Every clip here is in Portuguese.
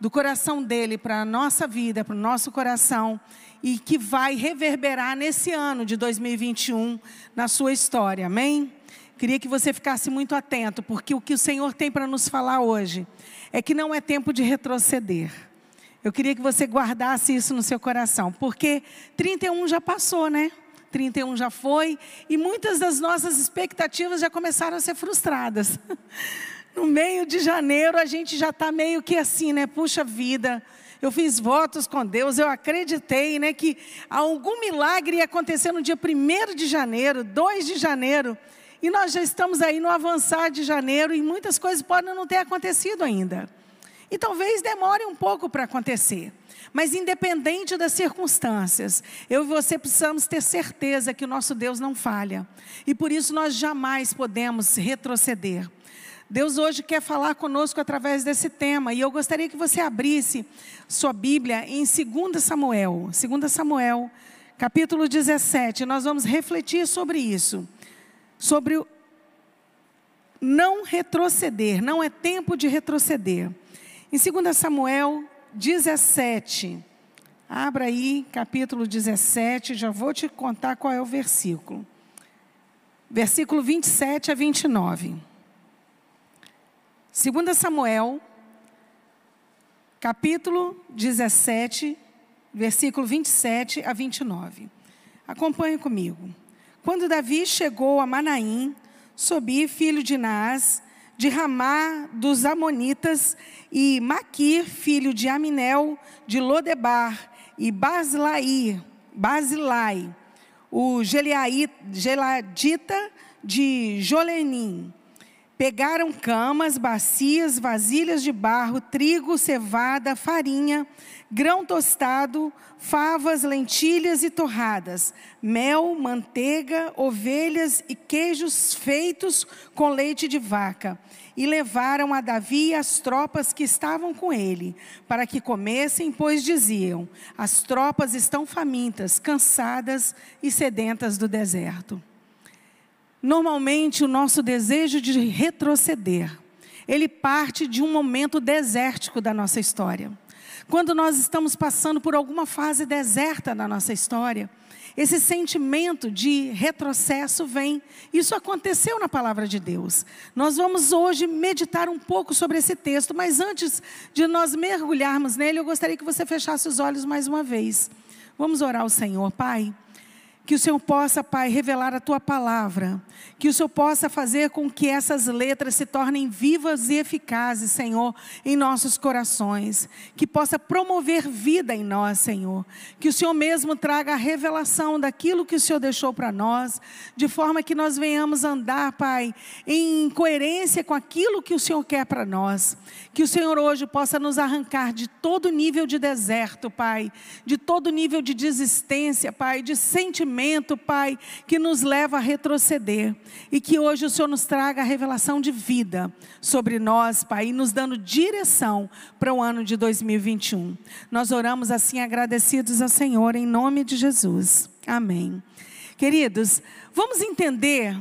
do coração dele para a nossa vida, para o nosso coração, e que vai reverberar nesse ano de 2021 na sua história, amém? Queria que você ficasse muito atento, porque o que o Senhor tem para nos falar hoje é que não é tempo de retroceder. Eu queria que você guardasse isso no seu coração, porque 31 já passou, né? 31 já foi, e muitas das nossas expectativas já começaram a ser frustradas. No meio de janeiro a gente já está meio que assim, né? Puxa vida, eu fiz votos com Deus, eu acreditei, né? Que algum milagre ia acontecer no dia 1 de janeiro, 2 de janeiro, e nós já estamos aí no avançar de janeiro e muitas coisas podem não ter acontecido ainda. E talvez demore um pouco para acontecer. Mas independente das circunstâncias, eu e você precisamos ter certeza que o nosso Deus não falha. E por isso nós jamais podemos retroceder. Deus hoje quer falar conosco através desse tema, e eu gostaria que você abrisse sua Bíblia em 2 Samuel, 2 Samuel, capítulo 17. Nós vamos refletir sobre isso, sobre o não retroceder, não é tempo de retroceder. Em 2 Samuel 17, abra aí, capítulo 17, já vou te contar qual é o versículo. Versículo 27 a 29. 2 Samuel, capítulo 17, versículo 27 a 29. Acompanhe comigo. Quando Davi chegou a Manaim, Sobi, filho de Naas, de Ramá dos Amonitas, e Maquir, filho de Aminel, de Lodebar, e Basilai, Basilai o Geladita de Jolenim, Pegaram camas, bacias, vasilhas de barro, trigo, cevada, farinha, grão tostado, favas, lentilhas e torradas, mel, manteiga, ovelhas e queijos feitos com leite de vaca. E levaram a Davi as tropas que estavam com ele, para que comessem, pois diziam: As tropas estão famintas, cansadas e sedentas do deserto. Normalmente o nosso desejo de retroceder, ele parte de um momento desértico da nossa história. Quando nós estamos passando por alguma fase deserta na nossa história, esse sentimento de retrocesso vem. Isso aconteceu na palavra de Deus. Nós vamos hoje meditar um pouco sobre esse texto, mas antes de nós mergulharmos nele, eu gostaria que você fechasse os olhos mais uma vez. Vamos orar ao Senhor, Pai. Que o Senhor possa, Pai, revelar a tua palavra. Que o Senhor possa fazer com que essas letras se tornem vivas e eficazes, Senhor, em nossos corações. Que possa promover vida em nós, Senhor. Que o Senhor mesmo traga a revelação daquilo que o Senhor deixou para nós, de forma que nós venhamos andar, Pai, em coerência com aquilo que o Senhor quer para nós. Que o Senhor hoje possa nos arrancar de todo nível de deserto, Pai, de todo nível de desistência, Pai, de sentimento Pai, que nos leva a retroceder. E que hoje o Senhor nos traga a revelação de vida sobre nós, Pai, e nos dando direção para o ano de 2021. Nós oramos assim agradecidos ao Senhor, em nome de Jesus. Amém. Queridos, vamos entender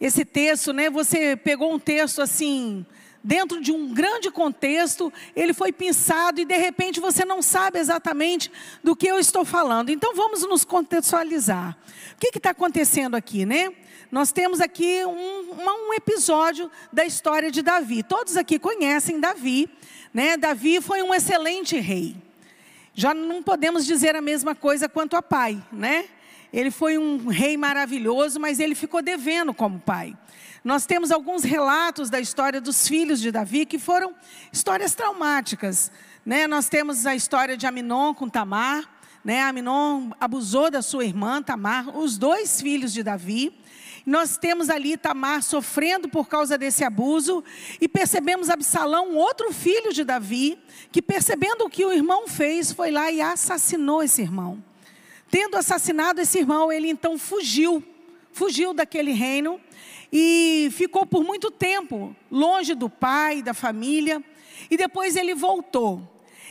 esse texto, né? Você pegou um texto assim dentro de um grande contexto, ele foi pensado e de repente você não sabe exatamente do que eu estou falando. Então vamos nos contextualizar. O que está acontecendo aqui, né? Nós temos aqui um, um episódio da história de Davi. Todos aqui conhecem Davi, né? Davi foi um excelente rei. Já não podemos dizer a mesma coisa quanto a pai, né? Ele foi um rei maravilhoso, mas ele ficou devendo como pai. Nós temos alguns relatos da história dos filhos de Davi que foram histórias traumáticas. Né? Nós temos a história de Aminon com Tamar. Né? Aminon abusou da sua irmã Tamar, os dois filhos de Davi. Nós temos ali Tamar sofrendo por causa desse abuso e percebemos Absalão, outro filho de Davi, que percebendo o que o irmão fez, foi lá e assassinou esse irmão. Tendo assassinado esse irmão, ele então fugiu, fugiu daquele reino e ficou por muito tempo longe do pai, da família, e depois ele voltou.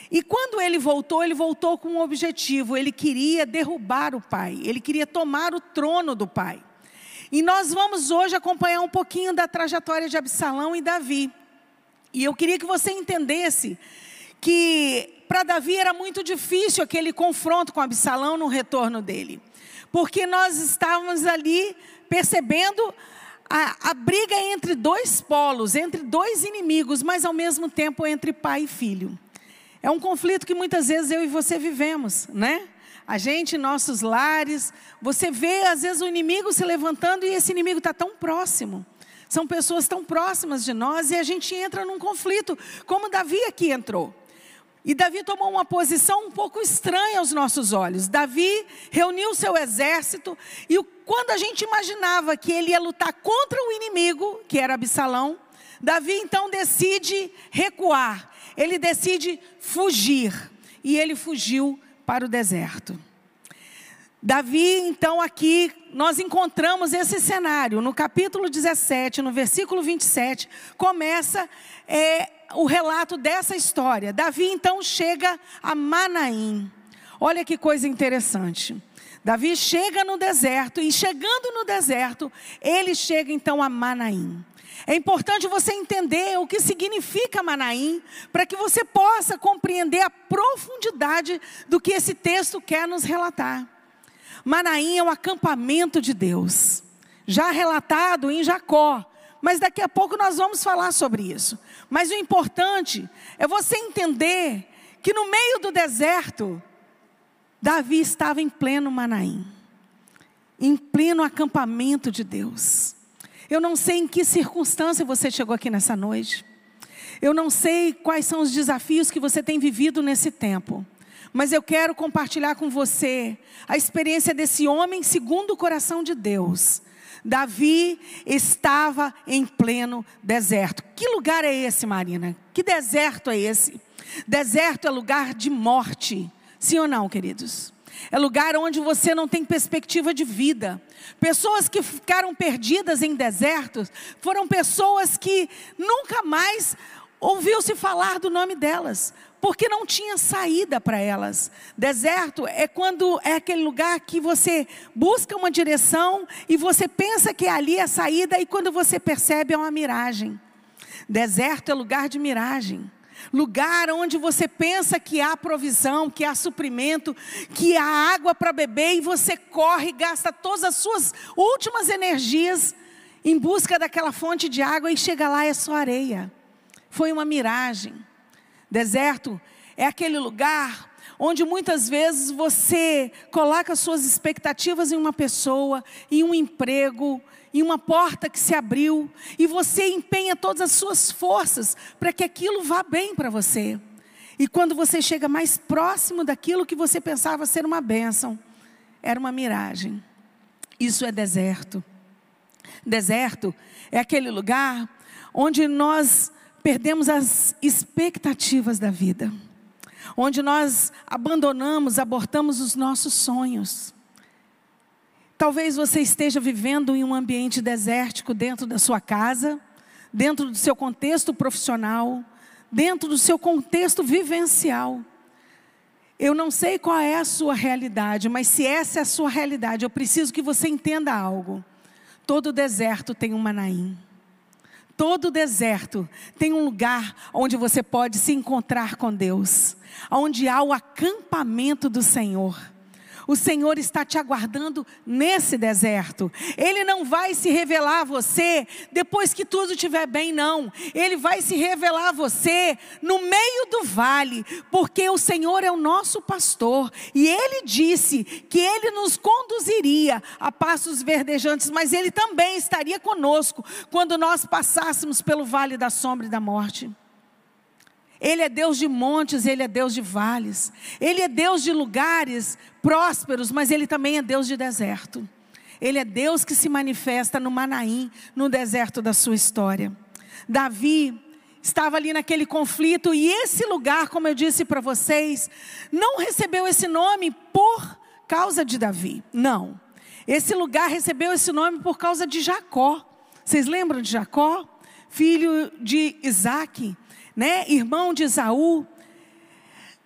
E quando ele voltou, ele voltou com um objetivo: ele queria derrubar o pai, ele queria tomar o trono do pai. E nós vamos hoje acompanhar um pouquinho da trajetória de Absalão e Davi. E eu queria que você entendesse que para Davi era muito difícil aquele confronto com Absalão no retorno dele, porque nós estávamos ali percebendo a, a, briga entre dois polos, entre dois inimigos, mas ao mesmo tempo entre pai e filho. É um conflito que muitas vezes eu e você vivemos, né? A gente, nossos lares, você vê às vezes o inimigo se levantando e esse inimigo está tão próximo. São pessoas tão próximas de nós e a gente entra num conflito, como Davi aqui entrou. E Davi tomou uma posição um pouco estranha aos nossos olhos. Davi reuniu seu exército e quando a gente imaginava que ele ia lutar contra o inimigo, que era Absalão, Davi então decide recuar. Ele decide fugir. E ele fugiu para o deserto. Davi, então, aqui nós encontramos esse cenário. No capítulo 17, no versículo 27, começa é, o relato dessa história. Davi, então, chega a Manaim. Olha que coisa interessante. Davi chega no deserto, e chegando no deserto, ele chega então a Manaim. É importante você entender o que significa Manaim, para que você possa compreender a profundidade do que esse texto quer nos relatar. Manaim é o acampamento de Deus, já relatado em Jacó, mas daqui a pouco nós vamos falar sobre isso. Mas o importante é você entender que no meio do deserto, Davi estava em pleno Manaim, em pleno acampamento de Deus. Eu não sei em que circunstância você chegou aqui nessa noite. Eu não sei quais são os desafios que você tem vivido nesse tempo. Mas eu quero compartilhar com você a experiência desse homem segundo o coração de Deus. Davi estava em pleno deserto. Que lugar é esse, Marina? Que deserto é esse? Deserto é lugar de morte. Sim ou não, queridos? É lugar onde você não tem perspectiva de vida. Pessoas que ficaram perdidas em desertos foram pessoas que nunca mais ouviu-se falar do nome delas, porque não tinha saída para elas. Deserto é quando é aquele lugar que você busca uma direção e você pensa que ali é a saída e quando você percebe é uma miragem. Deserto é lugar de miragem lugar onde você pensa que há provisão, que há suprimento, que há água para beber e você corre e gasta todas as suas últimas energias em busca daquela fonte de água e chega lá é só areia. Foi uma miragem. Deserto é aquele lugar onde muitas vezes você coloca suas expectativas em uma pessoa, em um emprego, em uma porta que se abriu, e você empenha todas as suas forças para que aquilo vá bem para você. E quando você chega mais próximo daquilo que você pensava ser uma bênção, era uma miragem. Isso é deserto. Deserto é aquele lugar onde nós perdemos as expectativas da vida, onde nós abandonamos, abortamos os nossos sonhos. Talvez você esteja vivendo em um ambiente desértico dentro da sua casa, dentro do seu contexto profissional, dentro do seu contexto vivencial. Eu não sei qual é a sua realidade, mas se essa é a sua realidade, eu preciso que você entenda algo. Todo deserto tem um Manaim. Todo deserto tem um lugar onde você pode se encontrar com Deus, onde há o acampamento do Senhor. O Senhor está te aguardando nesse deserto. Ele não vai se revelar a você depois que tudo estiver bem, não. Ele vai se revelar a você no meio do vale, porque o Senhor é o nosso pastor. E ele disse que ele nos conduziria a passos verdejantes, mas ele também estaria conosco quando nós passássemos pelo vale da sombra e da morte. Ele é Deus de montes, Ele é Deus de vales. Ele é Deus de lugares prósperos, mas Ele também é Deus de deserto. Ele é Deus que se manifesta no Manaim, no deserto da sua história. Davi estava ali naquele conflito e esse lugar, como eu disse para vocês, não recebeu esse nome por causa de Davi. Não. Esse lugar recebeu esse nome por causa de Jacó. Vocês lembram de Jacó? Filho de Isaac né, irmão de Esaú.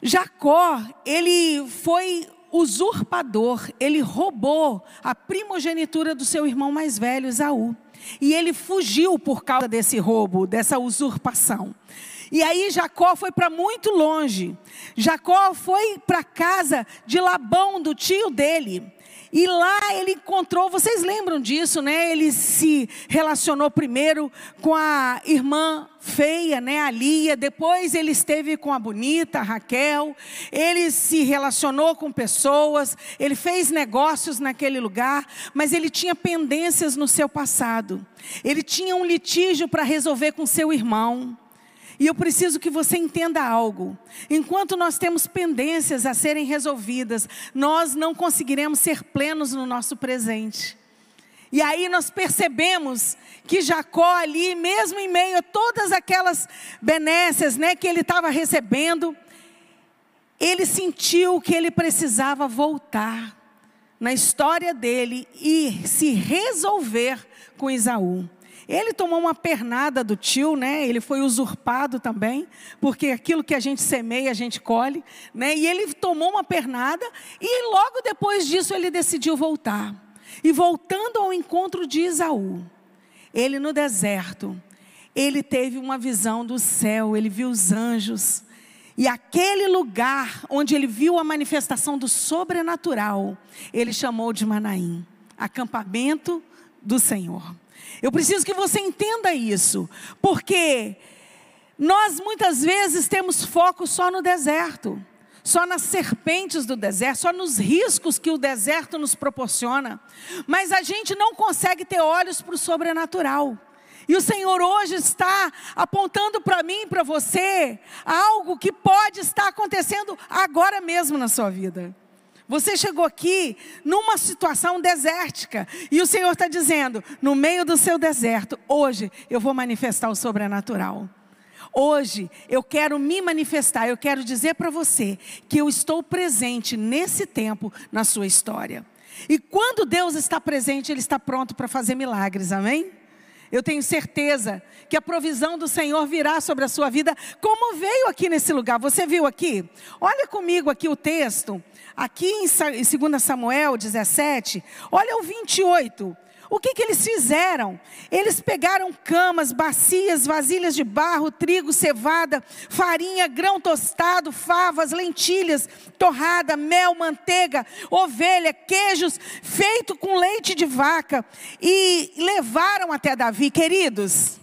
Jacó, ele foi usurpador, ele roubou a primogenitura do seu irmão mais velho, Esaú. E ele fugiu por causa desse roubo, dessa usurpação. E aí Jacó foi para muito longe. Jacó foi para casa de Labão, do tio dele. E lá ele encontrou, vocês lembram disso, né? Ele se relacionou primeiro com a irmã feia, né, a Lia, depois ele esteve com a bonita a Raquel. Ele se relacionou com pessoas, ele fez negócios naquele lugar, mas ele tinha pendências no seu passado. Ele tinha um litígio para resolver com seu irmão. E eu preciso que você entenda algo. Enquanto nós temos pendências a serem resolvidas, nós não conseguiremos ser plenos no nosso presente. E aí nós percebemos que Jacó ali, mesmo em meio a todas aquelas benécias, né, que ele estava recebendo, ele sentiu que ele precisava voltar na história dele e se resolver com Isaú. Ele tomou uma pernada do tio, né? Ele foi usurpado também, porque aquilo que a gente semeia, a gente colhe, né? E ele tomou uma pernada e logo depois disso ele decidiu voltar. E voltando ao encontro de Isaú, ele no deserto, ele teve uma visão do céu, ele viu os anjos. E aquele lugar onde ele viu a manifestação do sobrenatural, ele chamou de Manaim, acampamento do Senhor. Eu preciso que você entenda isso, porque nós muitas vezes temos foco só no deserto, só nas serpentes do deserto, só nos riscos que o deserto nos proporciona, mas a gente não consegue ter olhos para o sobrenatural. E o Senhor hoje está apontando para mim e para você algo que pode estar acontecendo agora mesmo na sua vida. Você chegou aqui numa situação desértica. E o Senhor está dizendo: no meio do seu deserto, hoje eu vou manifestar o sobrenatural. Hoje eu quero me manifestar, eu quero dizer para você que eu estou presente nesse tempo na sua história. E quando Deus está presente, Ele está pronto para fazer milagres, amém? Eu tenho certeza que a provisão do Senhor virá sobre a sua vida, como veio aqui nesse lugar. Você viu aqui? Olha comigo aqui o texto. Aqui em 2 Samuel 17, olha o 28. O que, que eles fizeram? Eles pegaram camas, bacias, vasilhas de barro, trigo, cevada, farinha, grão tostado, favas, lentilhas, torrada, mel, manteiga, ovelha, queijos, feito com leite de vaca, e levaram até Davi, queridos.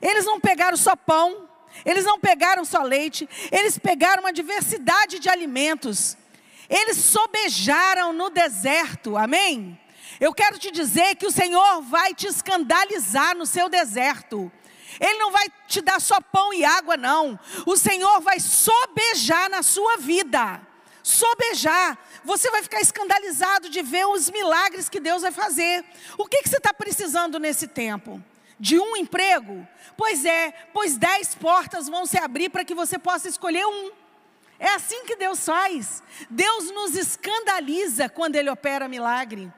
Eles não pegaram só pão, eles não pegaram só leite, eles pegaram uma diversidade de alimentos. Eles sobejaram no deserto, amém? Eu quero te dizer que o Senhor vai te escandalizar no seu deserto. Ele não vai te dar só pão e água, não. O Senhor vai sobejar na sua vida. Sobejar. Você vai ficar escandalizado de ver os milagres que Deus vai fazer. O que, que você está precisando nesse tempo? De um emprego? Pois é, pois dez portas vão se abrir para que você possa escolher um. É assim que Deus faz. Deus nos escandaliza quando Ele opera milagre.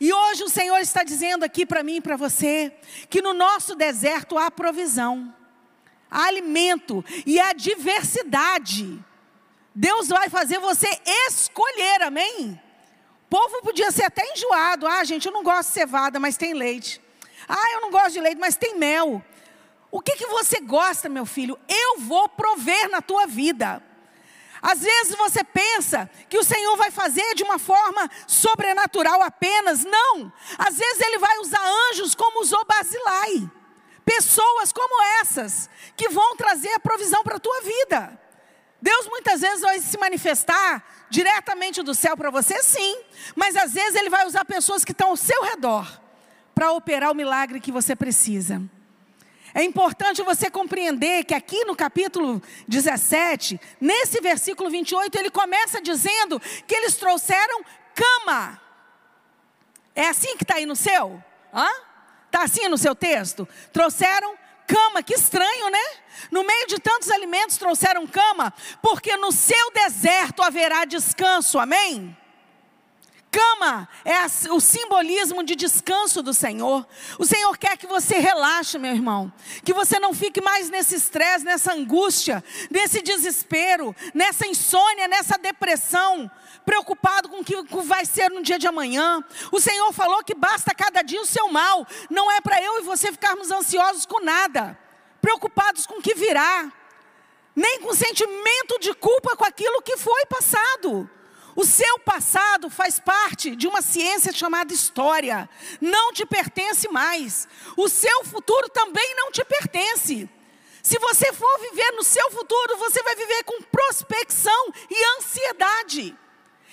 E hoje o Senhor está dizendo aqui para mim e para você que no nosso deserto há provisão, há alimento e há diversidade. Deus vai fazer você escolher, amém? O povo podia ser até enjoado. Ah, gente, eu não gosto de cevada, mas tem leite. Ah, eu não gosto de leite, mas tem mel. O que, que você gosta, meu filho? Eu vou prover na tua vida. Às vezes você pensa que o Senhor vai fazer de uma forma sobrenatural apenas. Não. Às vezes Ele vai usar anjos como usou Basilai. Pessoas como essas, que vão trazer a provisão para a tua vida. Deus muitas vezes vai se manifestar diretamente do céu para você, sim. Mas às vezes Ele vai usar pessoas que estão ao seu redor para operar o milagre que você precisa. É importante você compreender que aqui no capítulo 17, nesse versículo 28, ele começa dizendo que eles trouxeram cama. É assim que está aí no seu? Está assim no seu texto? Trouxeram cama, que estranho, né? No meio de tantos alimentos trouxeram cama, porque no seu deserto haverá descanso, amém? Cama é o simbolismo de descanso do Senhor. O Senhor quer que você relaxe, meu irmão. Que você não fique mais nesse estresse, nessa angústia, nesse desespero, nessa insônia, nessa depressão, preocupado com o que vai ser no dia de amanhã. O Senhor falou que basta cada dia o seu mal. Não é para eu e você ficarmos ansiosos com nada, preocupados com o que virá. nem com sentimento de culpa com aquilo que foi passado. O seu passado faz parte de uma ciência chamada história. Não te pertence mais. O seu futuro também não te pertence. Se você for viver no seu futuro, você vai viver com prospecção e ansiedade.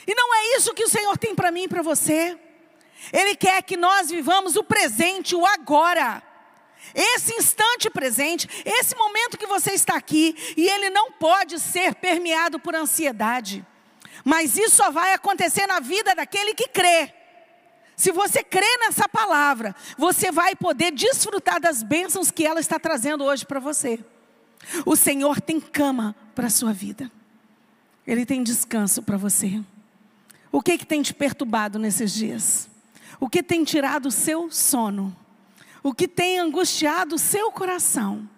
E não é isso que o Senhor tem para mim e para você. Ele quer que nós vivamos o presente, o agora. Esse instante presente, esse momento que você está aqui, e ele não pode ser permeado por ansiedade. Mas isso só vai acontecer na vida daquele que crê. Se você crê nessa palavra, você vai poder desfrutar das bênçãos que ela está trazendo hoje para você. O Senhor tem cama para a sua vida. Ele tem descanso para você. O que, que tem te perturbado nesses dias? O que tem tirado o seu sono? O que tem angustiado o seu coração?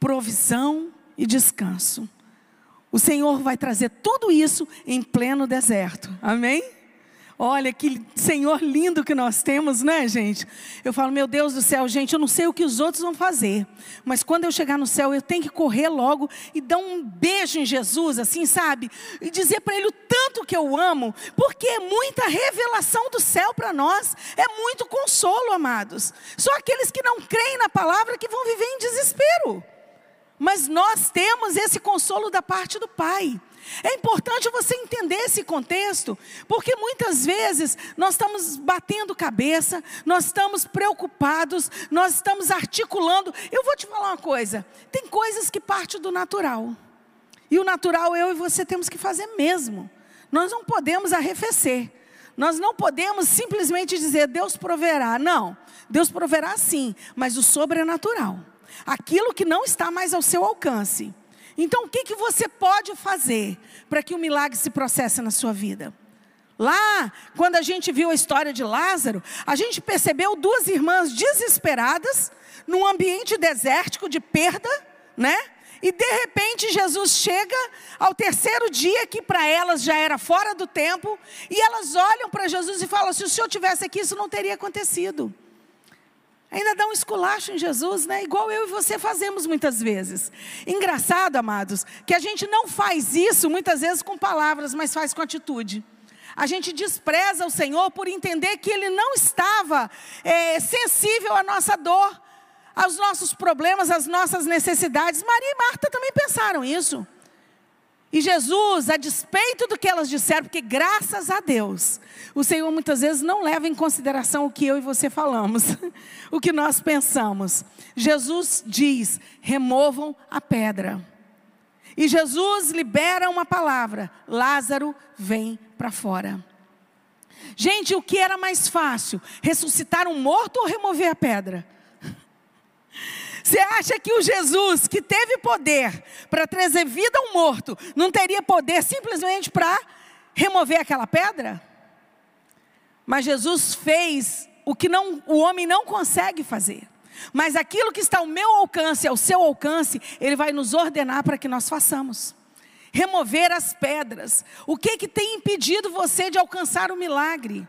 Provisão e descanso. O Senhor vai trazer tudo isso em pleno deserto. Amém? Olha que Senhor lindo que nós temos, né, gente? Eu falo, meu Deus do céu, gente, eu não sei o que os outros vão fazer, mas quando eu chegar no céu, eu tenho que correr logo e dar um beijo em Jesus, assim, sabe? E dizer para Ele o tanto que eu amo, porque é muita revelação do céu para nós, é muito consolo, amados. Só aqueles que não creem na palavra que vão viver em desespero. Mas nós temos esse consolo da parte do Pai. É importante você entender esse contexto, porque muitas vezes nós estamos batendo cabeça, nós estamos preocupados, nós estamos articulando. Eu vou te falar uma coisa: tem coisas que partem do natural, e o natural eu e você temos que fazer mesmo. Nós não podemos arrefecer, nós não podemos simplesmente dizer Deus proverá. Não, Deus proverá sim, mas o sobrenatural, aquilo que não está mais ao seu alcance. Então, o que, que você pode fazer para que o milagre se processe na sua vida? Lá, quando a gente viu a história de Lázaro, a gente percebeu duas irmãs desesperadas, num ambiente desértico de perda, né? E de repente Jesus chega ao terceiro dia, que para elas já era fora do tempo, e elas olham para Jesus e falam: se o senhor tivesse aqui, isso não teria acontecido. Ainda dá um esculacho em Jesus, né? Igual eu e você fazemos muitas vezes. Engraçado, amados, que a gente não faz isso muitas vezes com palavras, mas faz com atitude. A gente despreza o Senhor por entender que Ele não estava é, sensível à nossa dor, aos nossos problemas, às nossas necessidades. Maria e Marta também pensaram isso. E Jesus, a despeito do que elas disseram, porque graças a Deus, o Senhor muitas vezes não leva em consideração o que eu e você falamos, o que nós pensamos. Jesus diz: removam a pedra. E Jesus libera uma palavra: Lázaro vem para fora. Gente, o que era mais fácil? Ressuscitar um morto ou remover a pedra? Você acha que o Jesus que teve poder para trazer vida ao morto, não teria poder simplesmente para remover aquela pedra? Mas Jesus fez o que não, o homem não consegue fazer. Mas aquilo que está ao meu alcance, ao seu alcance, Ele vai nos ordenar para que nós façamos. Remover as pedras. O que, que tem impedido você de alcançar o milagre?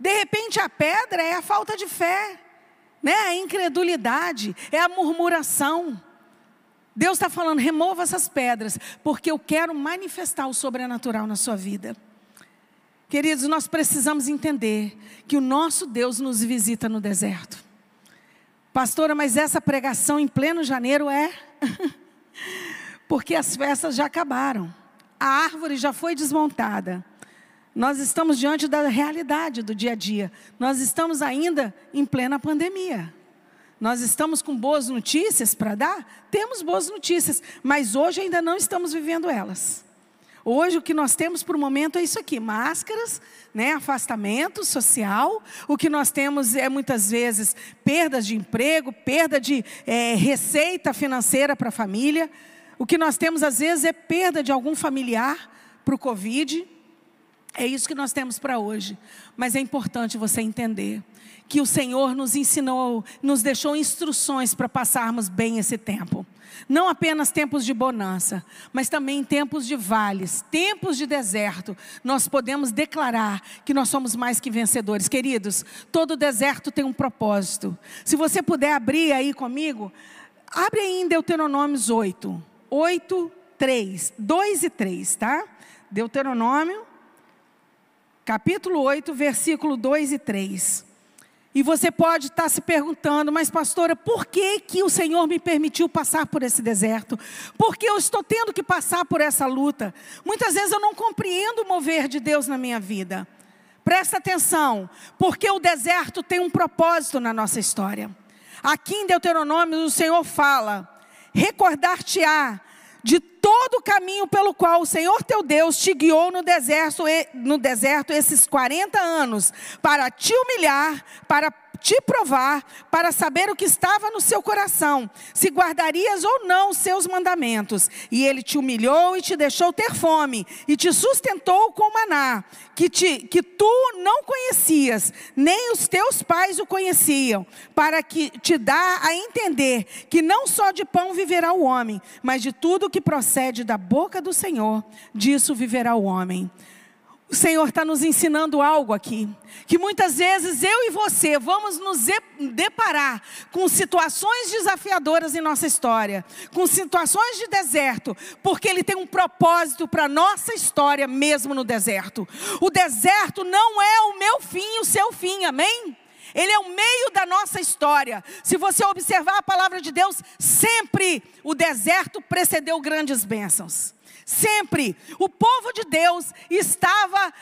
De repente a pedra é a falta de fé né? A incredulidade, é a murmuração. Deus está falando, remova essas pedras, porque eu quero manifestar o sobrenatural na sua vida. Queridos, nós precisamos entender que o nosso Deus nos visita no deserto. Pastora, mas essa pregação em pleno janeiro é porque as festas já acabaram. A árvore já foi desmontada. Nós estamos diante da realidade do dia a dia. Nós estamos ainda em plena pandemia. Nós estamos com boas notícias para dar? Temos boas notícias, mas hoje ainda não estamos vivendo elas. Hoje o que nós temos por momento é isso aqui: máscaras, né, afastamento social. O que nós temos é muitas vezes perdas de emprego, perda de é, receita financeira para a família. O que nós temos às vezes é perda de algum familiar para o Covid. É isso que nós temos para hoje. Mas é importante você entender que o Senhor nos ensinou, nos deixou instruções para passarmos bem esse tempo. Não apenas tempos de bonança, mas também tempos de vales, tempos de deserto. Nós podemos declarar que nós somos mais que vencedores. Queridos, todo deserto tem um propósito. Se você puder abrir aí comigo, Abre aí em Deuteronômios 8. 8, 3. 2 e 3, tá? Deuteronômio, capítulo 8, versículo 2 e 3. E você pode estar se perguntando, mas pastora, por que, que o Senhor me permitiu passar por esse deserto? Por que eu estou tendo que passar por essa luta? Muitas vezes eu não compreendo o mover de Deus na minha vida. Presta atenção, porque o deserto tem um propósito na nossa história. Aqui em Deuteronômio, o Senhor fala: recordar-te-á de todo o caminho pelo qual o Senhor teu Deus te guiou no deserto, no deserto esses 40 anos, para te humilhar, para te provar, para saber o que estava no seu coração, se guardarias ou não os seus mandamentos. E ele te humilhou e te deixou ter fome, e te sustentou com maná, que, te, que tu não conhecias, nem os teus pais o conheciam, para que te dá a entender que não só de pão viverá o homem, mas de tudo que procede da boca do Senhor, disso viverá o homem. O Senhor está nos ensinando algo aqui, que muitas vezes eu e você vamos nos deparar com situações desafiadoras em nossa história, com situações de deserto, porque Ele tem um propósito para a nossa história mesmo no deserto. O deserto não é o meu fim, o seu fim, amém? Ele é o meio da nossa história. Se você observar a palavra de Deus, sempre o deserto precedeu grandes bênçãos. Sempre. O povo de Deus estava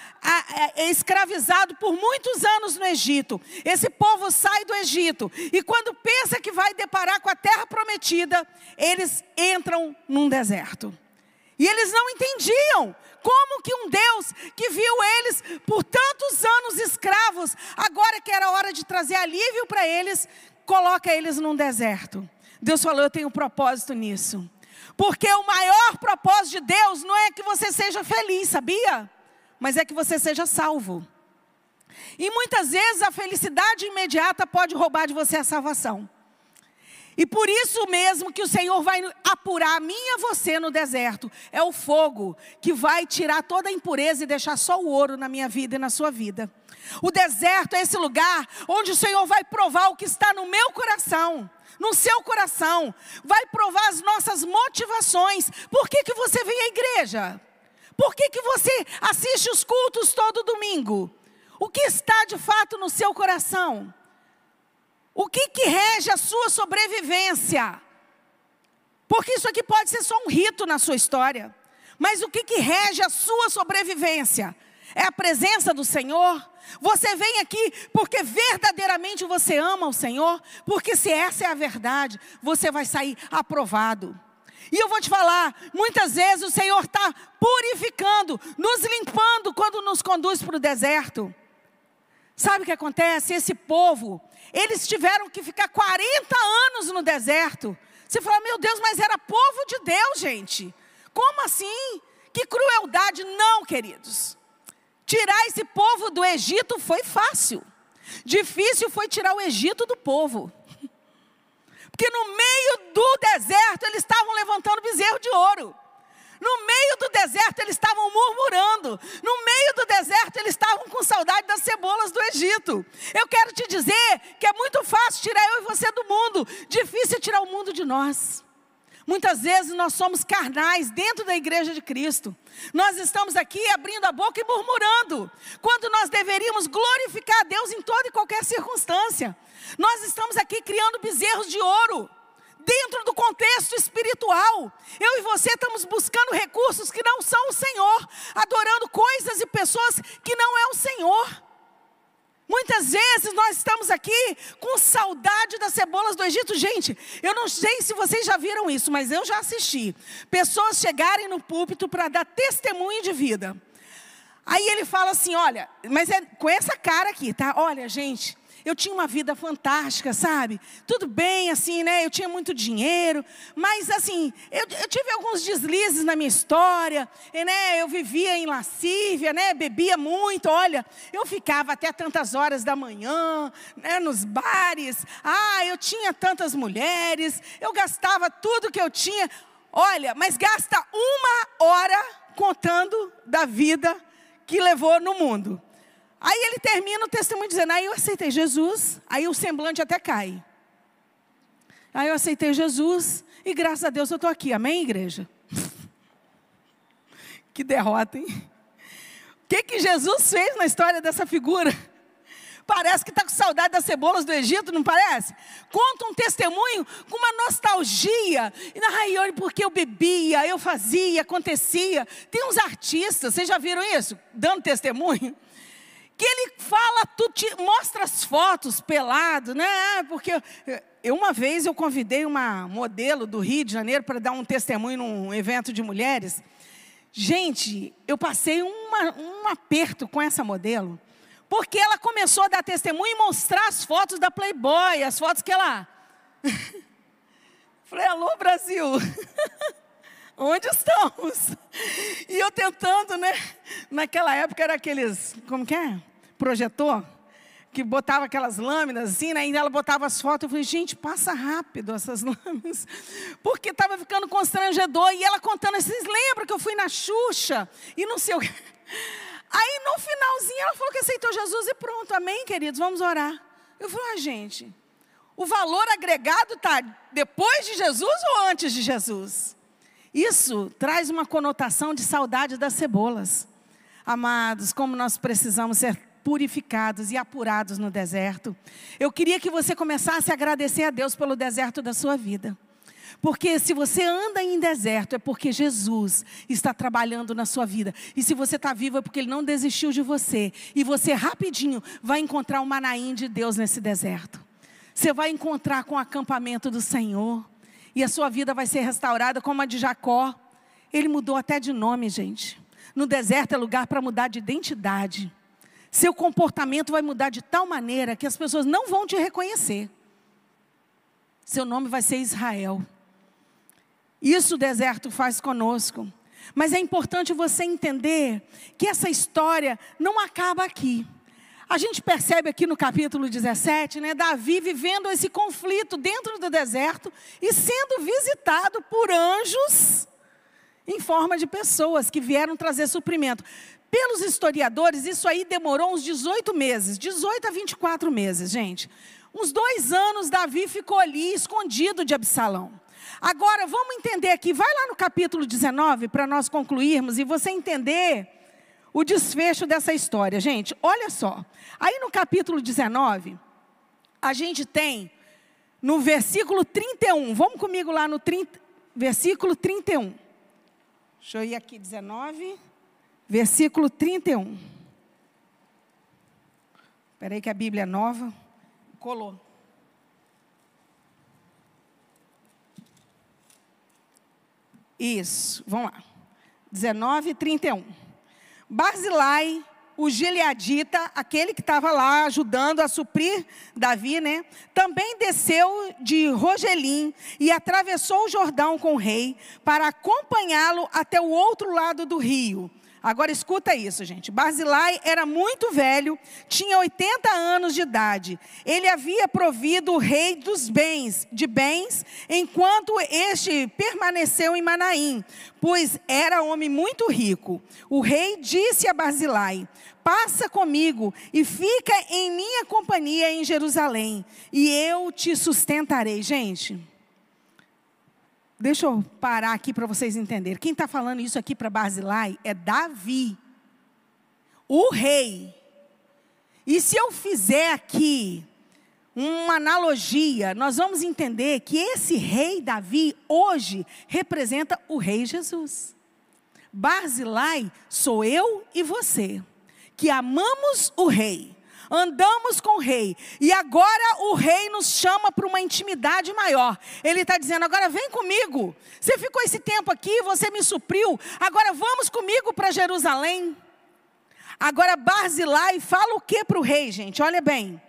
escravizado por muitos anos no Egito. Esse povo sai do Egito. E quando pensa que vai deparar com a terra prometida, eles entram num deserto. E eles não entendiam como que um Deus que viu eles por tantos anos escravos, agora que era hora de trazer alívio para eles, coloca eles num deserto. Deus falou: Eu tenho um propósito nisso. Porque o maior propósito de Deus não é que você seja feliz, sabia? Mas é que você seja salvo. E muitas vezes a felicidade imediata pode roubar de você a salvação. E por isso mesmo que o Senhor vai apurar a mim e a você no deserto. É o fogo que vai tirar toda a impureza e deixar só o ouro na minha vida e na sua vida. O deserto é esse lugar onde o Senhor vai provar o que está no meu coração no seu coração, vai provar as nossas motivações. Por que, que você vem à igreja? Por que, que você assiste os cultos todo domingo? O que está de fato no seu coração? O que, que rege a sua sobrevivência? Porque isso aqui pode ser só um rito na sua história. Mas o que, que rege a sua sobrevivência? É a presença do Senhor? Você vem aqui porque verdadeiramente você ama o Senhor? Porque se essa é a verdade, você vai sair aprovado. E eu vou te falar, muitas vezes o Senhor está purificando, nos limpando quando nos conduz para o deserto. Sabe o que acontece? Esse povo, eles tiveram que ficar 40 anos no deserto. Você fala, meu Deus, mas era povo de Deus, gente. Como assim? Que crueldade. Não, queridos. Tirar esse povo do Egito foi fácil. Difícil foi tirar o Egito do povo. Porque no meio do deserto eles estavam levantando bezerro de ouro. No meio do deserto eles estavam murmurando. No meio do deserto eles estavam com saudade das cebolas do Egito. Eu quero te dizer que é muito fácil tirar eu e você do mundo. Difícil é tirar o mundo de nós. Muitas vezes nós somos carnais dentro da igreja de Cristo. Nós estamos aqui abrindo a boca e murmurando, quando nós deveríamos glorificar a Deus em toda e qualquer circunstância. Nós estamos aqui criando bezerros de ouro, dentro do contexto espiritual. Eu e você estamos buscando recursos que não são o Senhor, adorando coisas e pessoas que não é o Senhor. Muitas vezes nós estamos aqui com saudade das cebolas do Egito. Gente, eu não sei se vocês já viram isso, mas eu já assisti. Pessoas chegarem no púlpito para dar testemunho de vida. Aí ele fala assim: olha, mas é com essa cara aqui, tá? Olha, gente, eu tinha uma vida fantástica, sabe? Tudo bem, assim, né? Eu tinha muito dinheiro, mas assim, eu, eu tive alguns deslizes na minha história, e, né? Eu vivia em lascívia, né? Bebia muito, olha, eu ficava até tantas horas da manhã, né? Nos bares. Ah, eu tinha tantas mulheres, eu gastava tudo que eu tinha. Olha, mas gasta uma hora contando da vida que levou no mundo. Aí ele termina o testemunho dizendo: Aí eu aceitei Jesus, aí o semblante até cai. Aí eu aceitei Jesus e graças a Deus eu estou aqui. Amém, igreja? que derrota, hein? O que, que Jesus fez na história dessa figura? Parece que está com saudade das cebolas do Egito, não parece? Conta um testemunho com uma nostalgia. E ai, porque eu bebia, eu fazia, acontecia. Tem uns artistas, vocês já viram isso? Dando testemunho. Que ele fala, tu te, mostra as fotos pelado, né? Ah, porque eu, uma vez eu convidei uma modelo do Rio de Janeiro para dar um testemunho num evento de mulheres. Gente, eu passei uma, um aperto com essa modelo. Porque ela começou a dar testemunho e mostrar as fotos da Playboy, as fotos que ela. Falei, alô Brasil, onde estamos? E eu tentando, né? Naquela época era aqueles, como que é? Projetor, que botava aquelas lâminas assim, né? E ela botava as fotos. Eu falei, gente, passa rápido essas lâminas. Porque estava ficando constrangedor. E ela contando, vocês lembram que eu fui na Xuxa? E não sei o que. Aí no finalzinho ela falou que aceitou Jesus e pronto, amém, queridos, vamos orar. Eu falei, ah, gente, o valor agregado está depois de Jesus ou antes de Jesus? Isso traz uma conotação de saudade das cebolas. Amados, como nós precisamos ser purificados e apurados no deserto. Eu queria que você começasse a agradecer a Deus pelo deserto da sua vida. Porque se você anda em deserto, é porque Jesus está trabalhando na sua vida. E se você está vivo, é porque Ele não desistiu de você. E você rapidinho vai encontrar o Manaim de Deus nesse deserto. Você vai encontrar com o acampamento do Senhor. E a sua vida vai ser restaurada como a de Jacó. Ele mudou até de nome, gente. No deserto é lugar para mudar de identidade. Seu comportamento vai mudar de tal maneira que as pessoas não vão te reconhecer. Seu nome vai ser Israel. Isso o deserto faz conosco. Mas é importante você entender que essa história não acaba aqui. A gente percebe aqui no capítulo 17, né, Davi vivendo esse conflito dentro do deserto e sendo visitado por anjos em forma de pessoas que vieram trazer suprimento. Pelos historiadores, isso aí demorou uns 18 meses, 18 a 24 meses, gente. Uns dois anos Davi ficou ali escondido de Absalão. Agora, vamos entender aqui, vai lá no capítulo 19 para nós concluirmos e você entender o desfecho dessa história. Gente, olha só. Aí no capítulo 19, a gente tem no versículo 31, vamos comigo lá no 30, versículo 31. Deixa eu ir aqui, 19, versículo 31. Espera aí que a Bíblia é nova. Colou. Isso, vamos lá. 19 e 31. Barzilai, o Gileadita, aquele que estava lá ajudando a suprir Davi, né? Também desceu de Rogelim e atravessou o Jordão com o rei para acompanhá-lo até o outro lado do rio Agora escuta isso, gente. Barzilai era muito velho, tinha 80 anos de idade. Ele havia provido o rei dos bens, de bens, enquanto este permaneceu em Manaim, pois era homem muito rico. O rei disse a Barzilai: Passa comigo e fica em minha companhia em Jerusalém, e eu te sustentarei. Gente, Deixa eu parar aqui para vocês entenderem. Quem está falando isso aqui para Barzilai é Davi, o rei. E se eu fizer aqui uma analogia, nós vamos entender que esse rei Davi hoje representa o rei Jesus. Barzilai sou eu e você, que amamos o rei andamos com o rei, e agora o rei nos chama para uma intimidade maior. Ele está dizendo: agora vem comigo. Você ficou esse tempo aqui, você me supriu, agora vamos comigo para Jerusalém. Agora Barzilai fala o que para o rei, gente? Olha bem.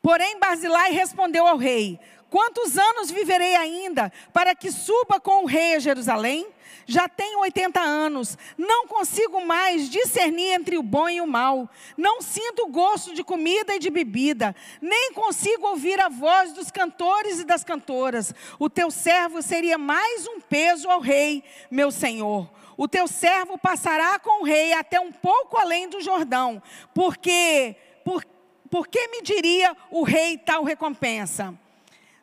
Porém, Barzilai respondeu ao rei: Quantos anos viverei ainda para que suba com o rei a Jerusalém? Já tenho 80 anos, não consigo mais discernir entre o bom e o mal. Não sinto gosto de comida e de bebida, nem consigo ouvir a voz dos cantores e das cantoras. O teu servo seria mais um peso ao rei, meu senhor. O teu servo passará com o rei até um pouco além do Jordão, porque por, por que me diria o rei tal recompensa?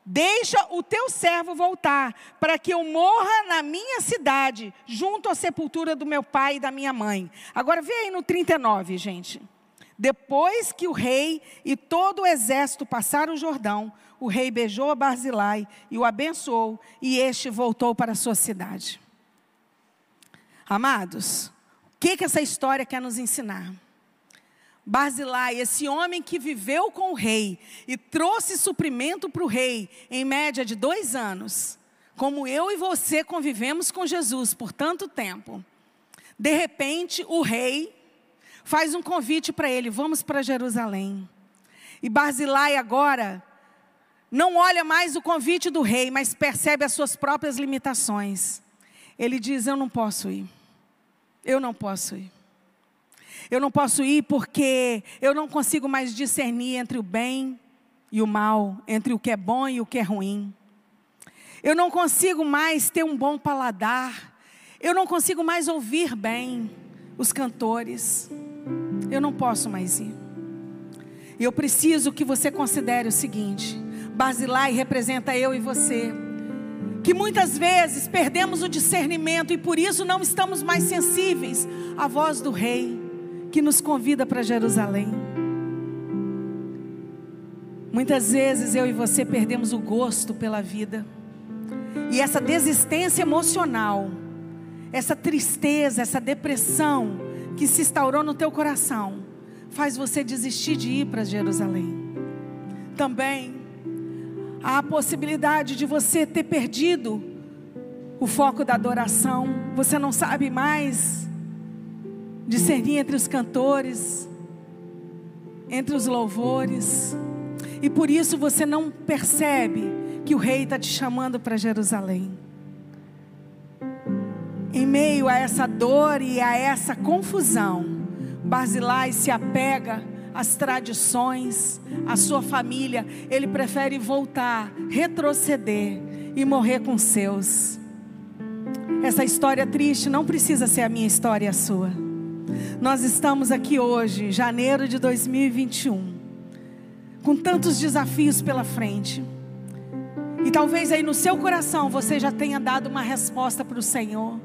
Deixa o teu servo voltar, para que eu morra na minha cidade, junto à sepultura do meu pai e da minha mãe. Agora vê aí no 39, gente. Depois que o rei e todo o exército passaram o Jordão, o rei beijou a Barzilai e o abençoou, e este voltou para a sua cidade. Amados, o que, que essa história quer nos ensinar? Barzilai, esse homem que viveu com o rei e trouxe suprimento para o rei em média de dois anos, como eu e você convivemos com Jesus por tanto tempo. De repente, o rei faz um convite para ele: vamos para Jerusalém. E Barzilai agora não olha mais o convite do rei, mas percebe as suas próprias limitações. Ele diz: Eu não posso ir. Eu não posso ir. Eu não posso ir porque eu não consigo mais discernir entre o bem e o mal, entre o que é bom e o que é ruim. Eu não consigo mais ter um bom paladar. Eu não consigo mais ouvir bem os cantores. Eu não posso mais ir. E eu preciso que você considere o seguinte: Basilai representa eu e você. Que muitas vezes perdemos o discernimento e por isso não estamos mais sensíveis à voz do Rei que nos convida para Jerusalém. Muitas vezes eu e você perdemos o gosto pela vida. E essa desistência emocional, essa tristeza, essa depressão que se instaurou no teu coração, faz você desistir de ir para Jerusalém. Também há a possibilidade de você ter perdido o foco da adoração, você não sabe mais discernir entre os cantores, entre os louvores, e por isso você não percebe que o rei está te chamando para Jerusalém. Em meio a essa dor e a essa confusão, Basilai se apega às tradições, à sua família, ele prefere voltar, retroceder e morrer com seus. Essa história triste não precisa ser a minha história e a sua. Nós estamos aqui hoje, janeiro de 2021, com tantos desafios pela frente. E talvez aí no seu coração você já tenha dado uma resposta para o Senhor.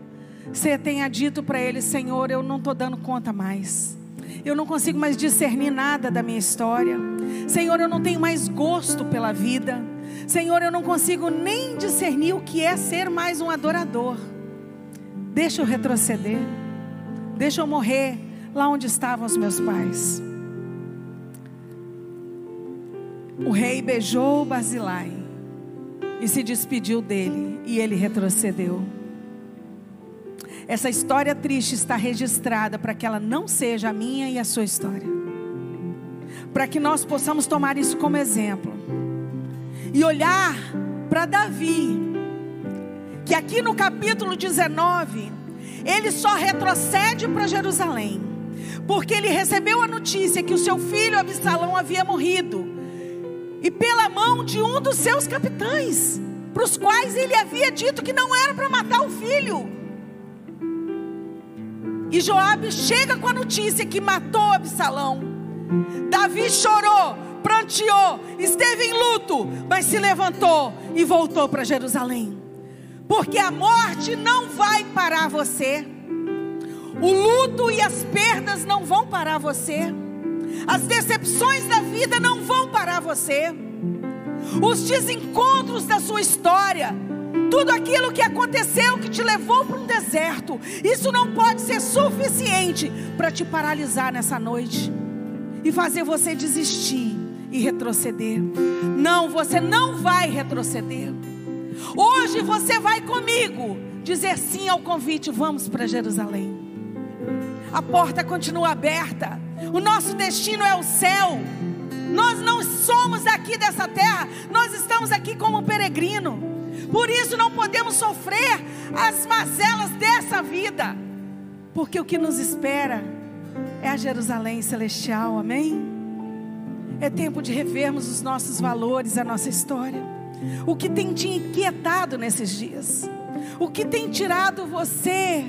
Você tenha dito para Ele: Senhor, eu não estou dando conta mais. Eu não consigo mais discernir nada da minha história. Senhor, eu não tenho mais gosto pela vida. Senhor, eu não consigo nem discernir o que é ser mais um adorador. Deixa eu retroceder. Deixa eu morrer lá onde estavam os meus pais. O rei beijou Basilai e se despediu dele, e ele retrocedeu. Essa história triste está registrada para que ela não seja a minha e a sua história. Para que nós possamos tomar isso como exemplo. E olhar para Davi, que aqui no capítulo 19, ele só retrocede para Jerusalém, porque ele recebeu a notícia que o seu filho Absalão havia morrido, e pela mão de um dos seus capitães, para os quais ele havia dito que não era para matar o filho. E Joabe chega com a notícia que matou Absalão. Davi chorou, pranteou, esteve em luto, mas se levantou e voltou para Jerusalém porque a morte não vai parar você, o luto e as perdas não vão parar você, as decepções da vida não vão parar você, os desencontros da sua história, tudo aquilo que aconteceu que te levou para um deserto, isso não pode ser suficiente para te paralisar nessa noite e fazer você desistir e retroceder. Não, você não vai retroceder. Hoje você vai comigo dizer sim ao convite, vamos para Jerusalém. A porta continua aberta. O nosso destino é o céu. Nós não somos aqui dessa terra, nós estamos aqui como peregrino. Por isso não podemos sofrer as mazelas dessa vida, porque o que nos espera é a Jerusalém celestial, amém? É tempo de revermos os nossos valores, a nossa história. O que tem te inquietado nesses dias? O que tem tirado você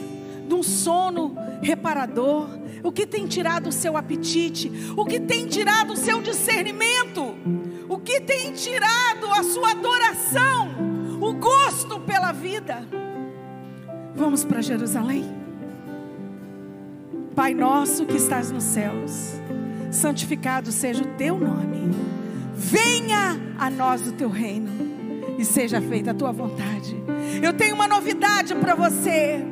de um sono reparador? O que tem tirado o seu apetite? O que tem tirado o seu discernimento? o que tem tirado a sua adoração, o gosto pela vida. Vamos para Jerusalém. Pai nosso que estás nos céus, santificado seja o teu nome. Venha a nós o teu reino e seja feita a tua vontade. Eu tenho uma novidade para você.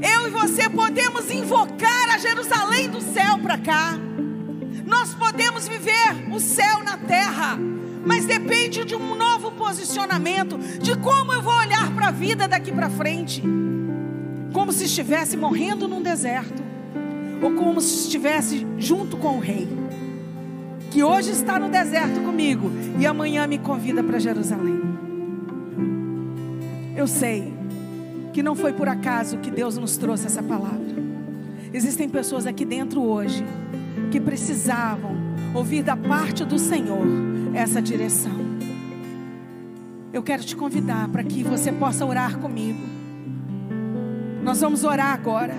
Eu e você podemos invocar a Jerusalém do céu para cá. Nós podemos viver o céu na terra, mas depende de um novo posicionamento, de como eu vou olhar para a vida daqui para frente. Como se estivesse morrendo num deserto, ou como se estivesse junto com o rei, que hoje está no deserto comigo e amanhã me convida para Jerusalém. Eu sei que não foi por acaso que Deus nos trouxe essa palavra. Existem pessoas aqui dentro hoje que precisavam ouvir da parte do Senhor essa direção. Eu quero te convidar para que você possa orar comigo. Nós vamos orar agora.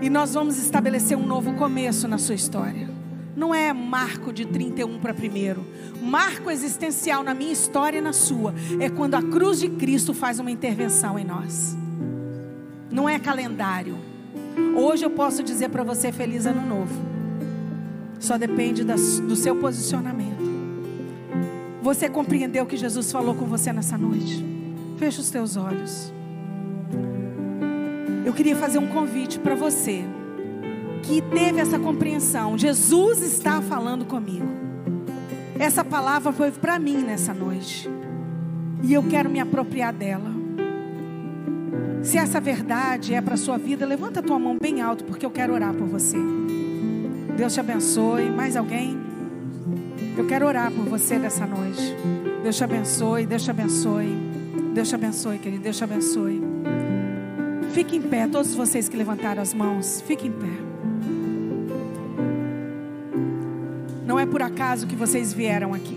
E nós vamos estabelecer um novo começo na sua história. Não é marco de 31 para primeiro. Marco existencial na minha história e na sua é quando a cruz de Cristo faz uma intervenção em nós. Não é calendário. Hoje eu posso dizer para você feliz ano novo. Só depende das, do seu posicionamento. Você compreendeu o que Jesus falou com você nessa noite? Feche os teus olhos. Eu queria fazer um convite para você que teve essa compreensão. Jesus está falando comigo. Essa palavra foi para mim nessa noite. E eu quero me apropriar dela. Se essa verdade é para a sua vida, levanta a tua mão bem alto, porque eu quero orar por você. Deus te abençoe. Mais alguém? Eu quero orar por você nessa noite. Deus te abençoe, Deus te abençoe. Deus te abençoe, querido. Deus te abençoe. Fique em pé, todos vocês que levantaram as mãos, fique em pé. Não é por acaso que vocês vieram aqui.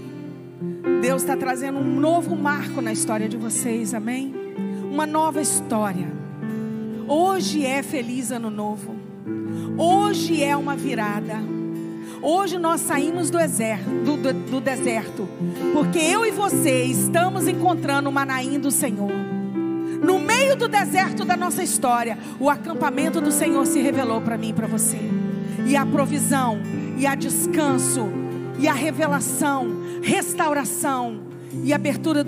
Deus está trazendo um novo marco na história de vocês, amém? Uma nova história. Hoje é feliz ano novo. Hoje é uma virada. Hoje nós saímos do, exército, do, do, do deserto, porque eu e você estamos encontrando o Manaim do Senhor. No meio do deserto da nossa história, o acampamento do Senhor se revelou para mim e para você. E a provisão, e a descanso, e a revelação, restauração e abertura